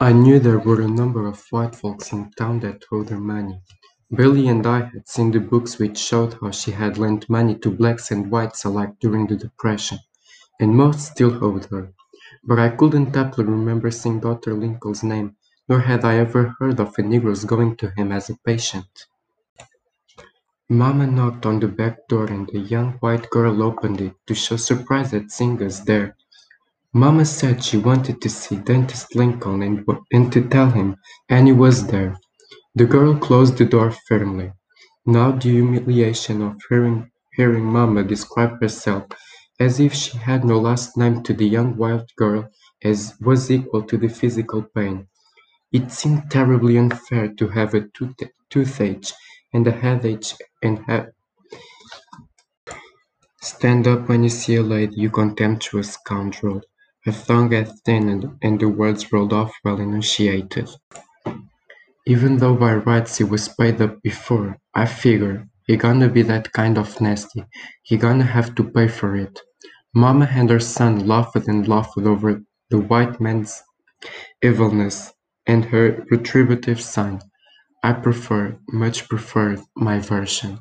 I knew there were a number of white folks in town that owed her money. Bailey and I had seen the books which showed how she had lent money to blacks and whites alike during the Depression, and most still owed her. But I couldn't aptly remember seeing Dr. Lincoln's name, nor had I ever heard of a negro's going to him as a patient. Mama knocked on the back door and a young white girl opened it to show surprise at seeing us there. Mama said she wanted to see Dentist Lincoln and, to tell him Annie was there. The girl closed the door firmly. Now the humiliation of hearing, hearing Mama describe herself as if she had no last name to the young wild girl as was equal to the physical pain. It seemed terribly unfair to have a tooth toothache and a headache and have Stand up when you see a lady, you contemptuous scoundrel. Her tongue had thinned, and the words rolled off well enunciated. Even though by rights he was paid up before, I figure he gonna be that kind of nasty. He gonna have to pay for it. Mama and her son laughed and laughed over the white man's evilness and her retributive sign. I prefer, much prefer, my version.